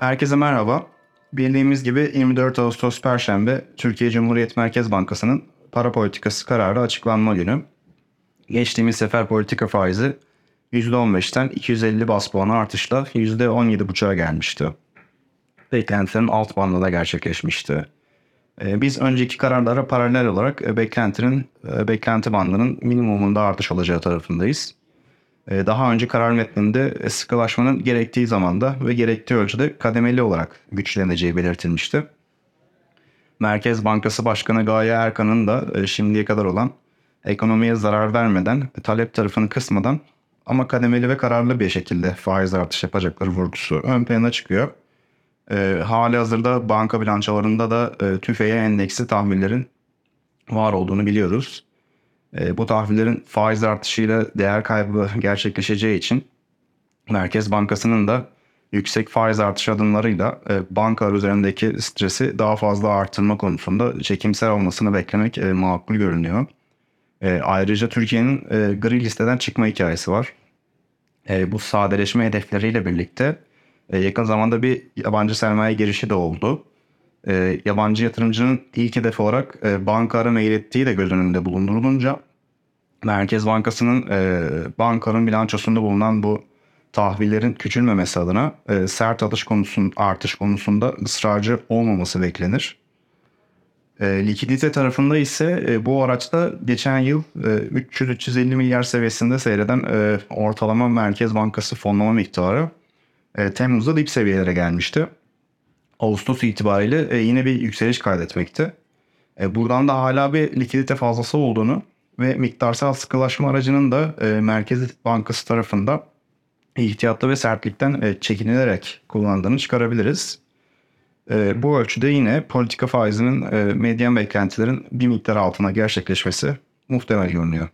Herkese merhaba. Bildiğimiz gibi 24 Ağustos Perşembe Türkiye Cumhuriyet Merkez Bankası'nın para politikası kararı açıklanma günü. Geçtiğimiz sefer politika faizi %15'ten 250 bas puanı artışla %17,5'a gelmişti. Beklentilerin alt bandında gerçekleşmişti. Ee, Biz önceki kararlara paralel olarak e, beklentinin e, beklenti bandının minimumunda artış olacağı tarafındayız. Ee, Daha önce karar metninde e, sıkılaşmanın gerektiği zamanda ve gerektiği ölçüde kademeli olarak güçleneceği belirtilmişti. Merkez Bankası Başkanı Gaye Erkan'ın da e, şimdiye kadar olan ekonomiye zarar vermeden, e, talep tarafını kısmadan ama kademeli ve kararlı bir şekilde faiz artış yapacakları vurgusu ön plana çıkıyor. E, hali hazırda banka bilançolarında da e, tüfeğe endeksli tahvillerin var olduğunu biliyoruz. E, bu tahvillerin faiz artışıyla değer kaybı gerçekleşeceği için Merkez Bankası'nın da yüksek faiz artış adımlarıyla e, bankalar üzerindeki stresi daha fazla artırma konusunda çekimsel olmasını beklemek e, makul görünüyor. E, ayrıca Türkiye'nin e, gri listeden çıkma hikayesi var. E, bu sadeleşme hedefleriyle birlikte e, yakın zamanda bir yabancı sermaye girişi de oldu. E, yabancı yatırımcının ilk hedef olarak e, bankalara mail ettiği de göz önünde bulundurulunca Merkez Bankası'nın e, bankanın bilançosunda bulunan bu tahvillerin küçülmemesi adına e, sert atış konusun artış konusunda ısrarcı olmaması beklenir. E, likidite tarafında ise e, bu araçta geçen yıl e, 300-350 milyar seviyesinde seyreden e, ortalama Merkez Bankası fonlama miktarı e, Temmuz'da dip seviyelere gelmişti. Ağustos itibariyle e, yine bir yükseliş kaydetmekte. E, buradan da hala bir likidite fazlası olduğunu ve miktarsal sıkılaşma aracının da e, Merkez Bankası tarafında ihtiyatlı ve sertlikten e, çekinilerek kullandığını çıkarabiliriz. E, bu ölçüde yine politika faizinin e, medyan beklentilerin bir miktar altına gerçekleşmesi muhtemel görünüyor.